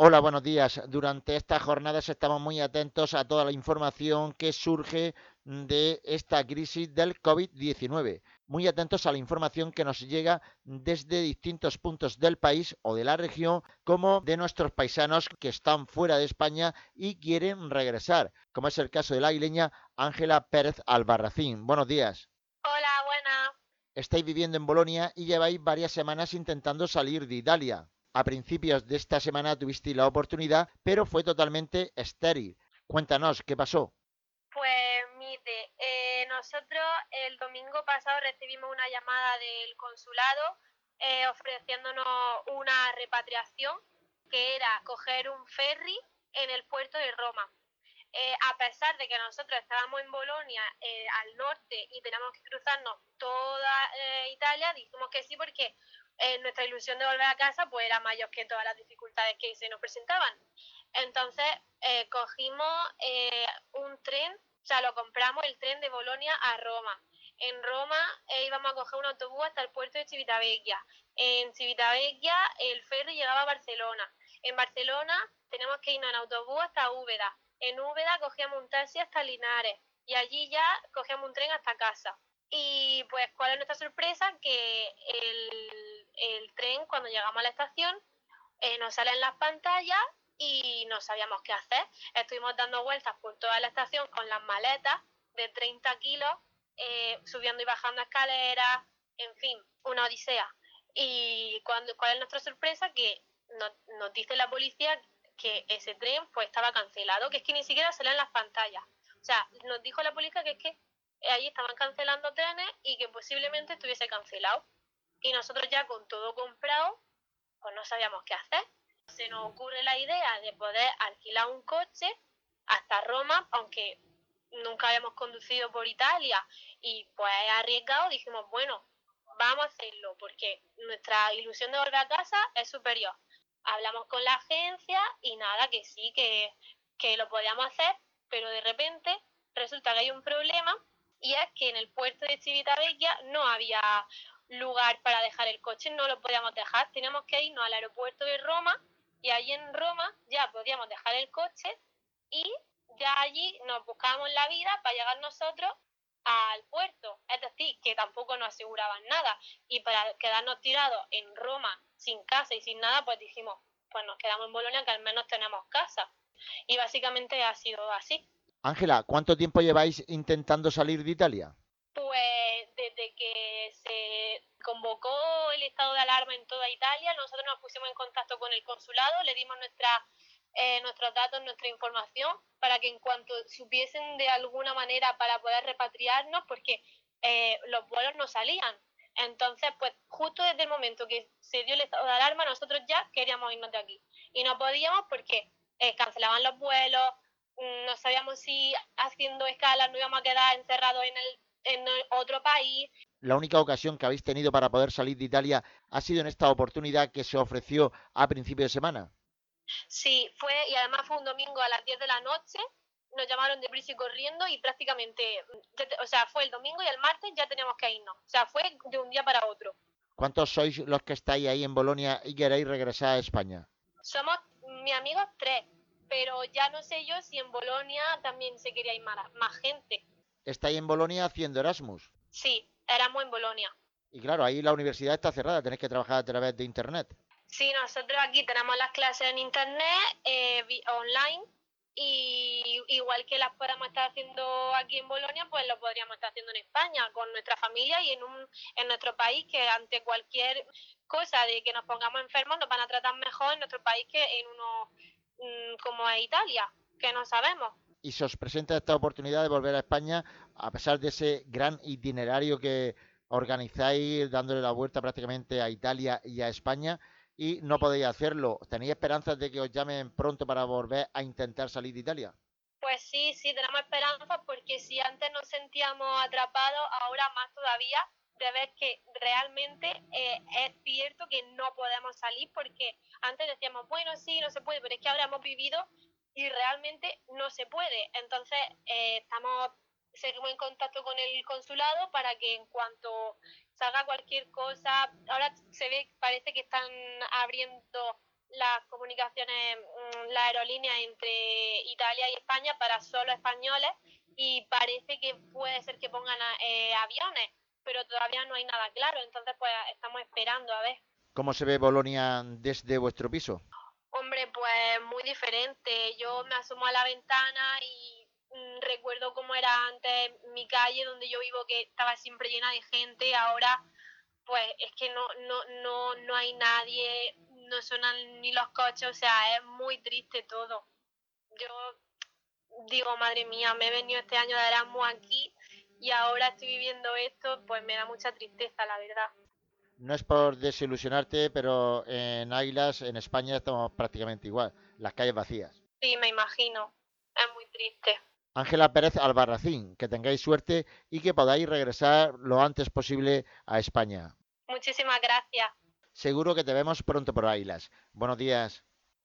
Hola, buenos días. Durante estas jornadas estamos muy atentos a toda la información que surge de esta crisis del COVID-19. Muy atentos a la información que nos llega desde distintos puntos del país o de la región, como de nuestros paisanos que están fuera de España y quieren regresar, como es el caso de la isleña Ángela Pérez Albarracín. Buenos días. Hola, buenas. Estáis viviendo en Bolonia y lleváis varias semanas intentando salir de Italia a principios de esta semana tuviste la oportunidad, pero fue totalmente estéril. Cuéntanos, ¿qué pasó? Pues mire, eh, nosotros el domingo pasado recibimos una llamada del consulado eh, ofreciéndonos una repatriación que era coger un ferry en el puerto de Roma. Eh, a pesar de que nosotros estábamos en Bolonia, al norte, y teníamos que cruzarnos toda Italia, dijimos que sí porque eh, nuestra ilusión de volver a casa pues era mayor que todas las dificultades que se nos presentaban. Entonces eh, cogimos eh, un tren, o sea, lo compramos el tren de Bolonia a Roma. En Roma íbamos a coger un autobús hasta el puerto de Civitavecchia. En Civitavecchia el ferry llegaba a Barcelona. En Barcelona tenemos que irnos en autobús hasta Úbeda. En Úbeda cogíamos un taxi hasta Linares y allí ya cogíamos un tren hasta casa. Y pues, ¿cuál es nuestra sorpresa? Que el el tren, cuando llegamos a la estación, eh, nos salen las pantallas y no sabíamos qué hacer. Estuvimos dando vueltas por toda la estación con las maletas de 30 kilos, eh, subiendo y bajando escaleras, en fin, una odisea. Y cuando, cuál es nuestra sorpresa, que nos, dice la policía que ese tren pues estaba cancelado, que es que ni siquiera se leen las pantallas. O sea, nos dijo la policía que es que ahí estaban cancelando trenes y que posiblemente estuviese cancelado y nosotros ya con todo comprado, pues no sabíamos qué hacer. Se nos ocurre la idea de poder alquilar un coche hasta Roma, aunque nunca habíamos conducido por Italia y pues arriesgado, dijimos, bueno, vamos a hacerlo porque nuestra ilusión de volver a casa es superior. Hablamos con la agencia y nada, que sí, que, que lo podíamos hacer, pero de repente resulta que hay un problema y es que en el puerto de Civitavecchia no había lugar para dejar el coche, no lo podíamos dejar, teníamos que irnos al aeropuerto de Roma y allí en Roma ya podíamos dejar el coche y ya allí nos buscábamos la vida para llegar nosotros al puerto, es decir, que tampoco nos aseguraban nada y para quedarnos tirados en Roma sin casa y sin nada, pues dijimos, pues nos quedamos en Bolonia que al menos tenemos casa y básicamente ha sido así. Ángela, ¿cuánto tiempo lleváis intentando salir de Italia? Desde que se convocó el estado de alarma en toda Italia, nosotros nos pusimos en contacto con el consulado, le dimos nuestra, eh, nuestros datos, nuestra información, para que en cuanto supiesen de alguna manera para poder repatriarnos, porque eh, los vuelos no salían. Entonces, pues justo desde el momento que se dio el estado de alarma, nosotros ya queríamos irnos de aquí. Y no podíamos porque eh, cancelaban los vuelos, mm, no sabíamos si haciendo escalas no íbamos a quedar encerrados en el en otro país. La única ocasión que habéis tenido para poder salir de Italia ha sido en esta oportunidad que se ofreció a principio de semana. Sí, fue y además fue un domingo a las 10 de la noche. Nos llamaron de prisa y corriendo y prácticamente, o sea, fue el domingo y el martes ya teníamos que irnos. O sea, fue de un día para otro. ¿Cuántos sois los que estáis ahí en Bolonia y queréis regresar a España? Somos, mi amigos, tres. Pero ya no sé yo si en Bolonia también se quería ir más gente estáis en Bolonia haciendo Erasmus. Sí, Erasmus en Bolonia. Y claro, ahí la universidad está cerrada, tenéis que trabajar a través de Internet. Sí, nosotros aquí tenemos las clases en Internet, eh, online, y igual que las podemos estar haciendo aquí en Bolonia, pues lo podríamos estar haciendo en España, con nuestra familia y en, un, en nuestro país, que ante cualquier cosa de que nos pongamos enfermos nos van a tratar mejor en nuestro país que en uno mm, como es Italia, que no sabemos y se os presenta esta oportunidad de volver a España a pesar de ese gran itinerario que organizáis dándole la vuelta prácticamente a Italia y a España y no podéis hacerlo. ¿Tenéis esperanzas de que os llamen pronto para volver a intentar salir de Italia? Pues sí, sí, tenemos esperanzas porque si antes nos sentíamos atrapados, ahora más todavía de ver que realmente eh, es cierto que no podemos salir porque antes decíamos, bueno, sí, no se puede, pero es que ahora hemos vivido y realmente no se puede. Entonces, eh, estamos seguimos en contacto con el consulado para que en cuanto salga cualquier cosa, ahora se ve, parece que están abriendo las comunicaciones, mm, la aerolínea entre Italia y España para solo españoles y parece que puede ser que pongan eh, aviones, pero todavía no hay nada claro, entonces pues estamos esperando a ver. ¿Cómo se ve Bolonia desde vuestro piso? Hombre, pues muy diferente. Yo me asomo a la ventana y mm, recuerdo cómo era antes mi calle donde yo vivo que estaba siempre llena de gente, ahora pues es que no, no, no, no hay nadie, no suenan ni los coches, o sea, es muy triste todo. Yo digo, madre mía, me he venido este año de Erasmus aquí y ahora estoy viviendo esto, pues me da mucha tristeza, la verdad. No es por desilusionarte, pero en Águilas, en España, estamos prácticamente igual, las calles vacías. Sí, me imagino, es muy triste. Ángela Pérez Albarracín, que tengáis suerte y que podáis regresar lo antes posible a España. Muchísimas gracias. Seguro que te vemos pronto por Águilas. Buenos días.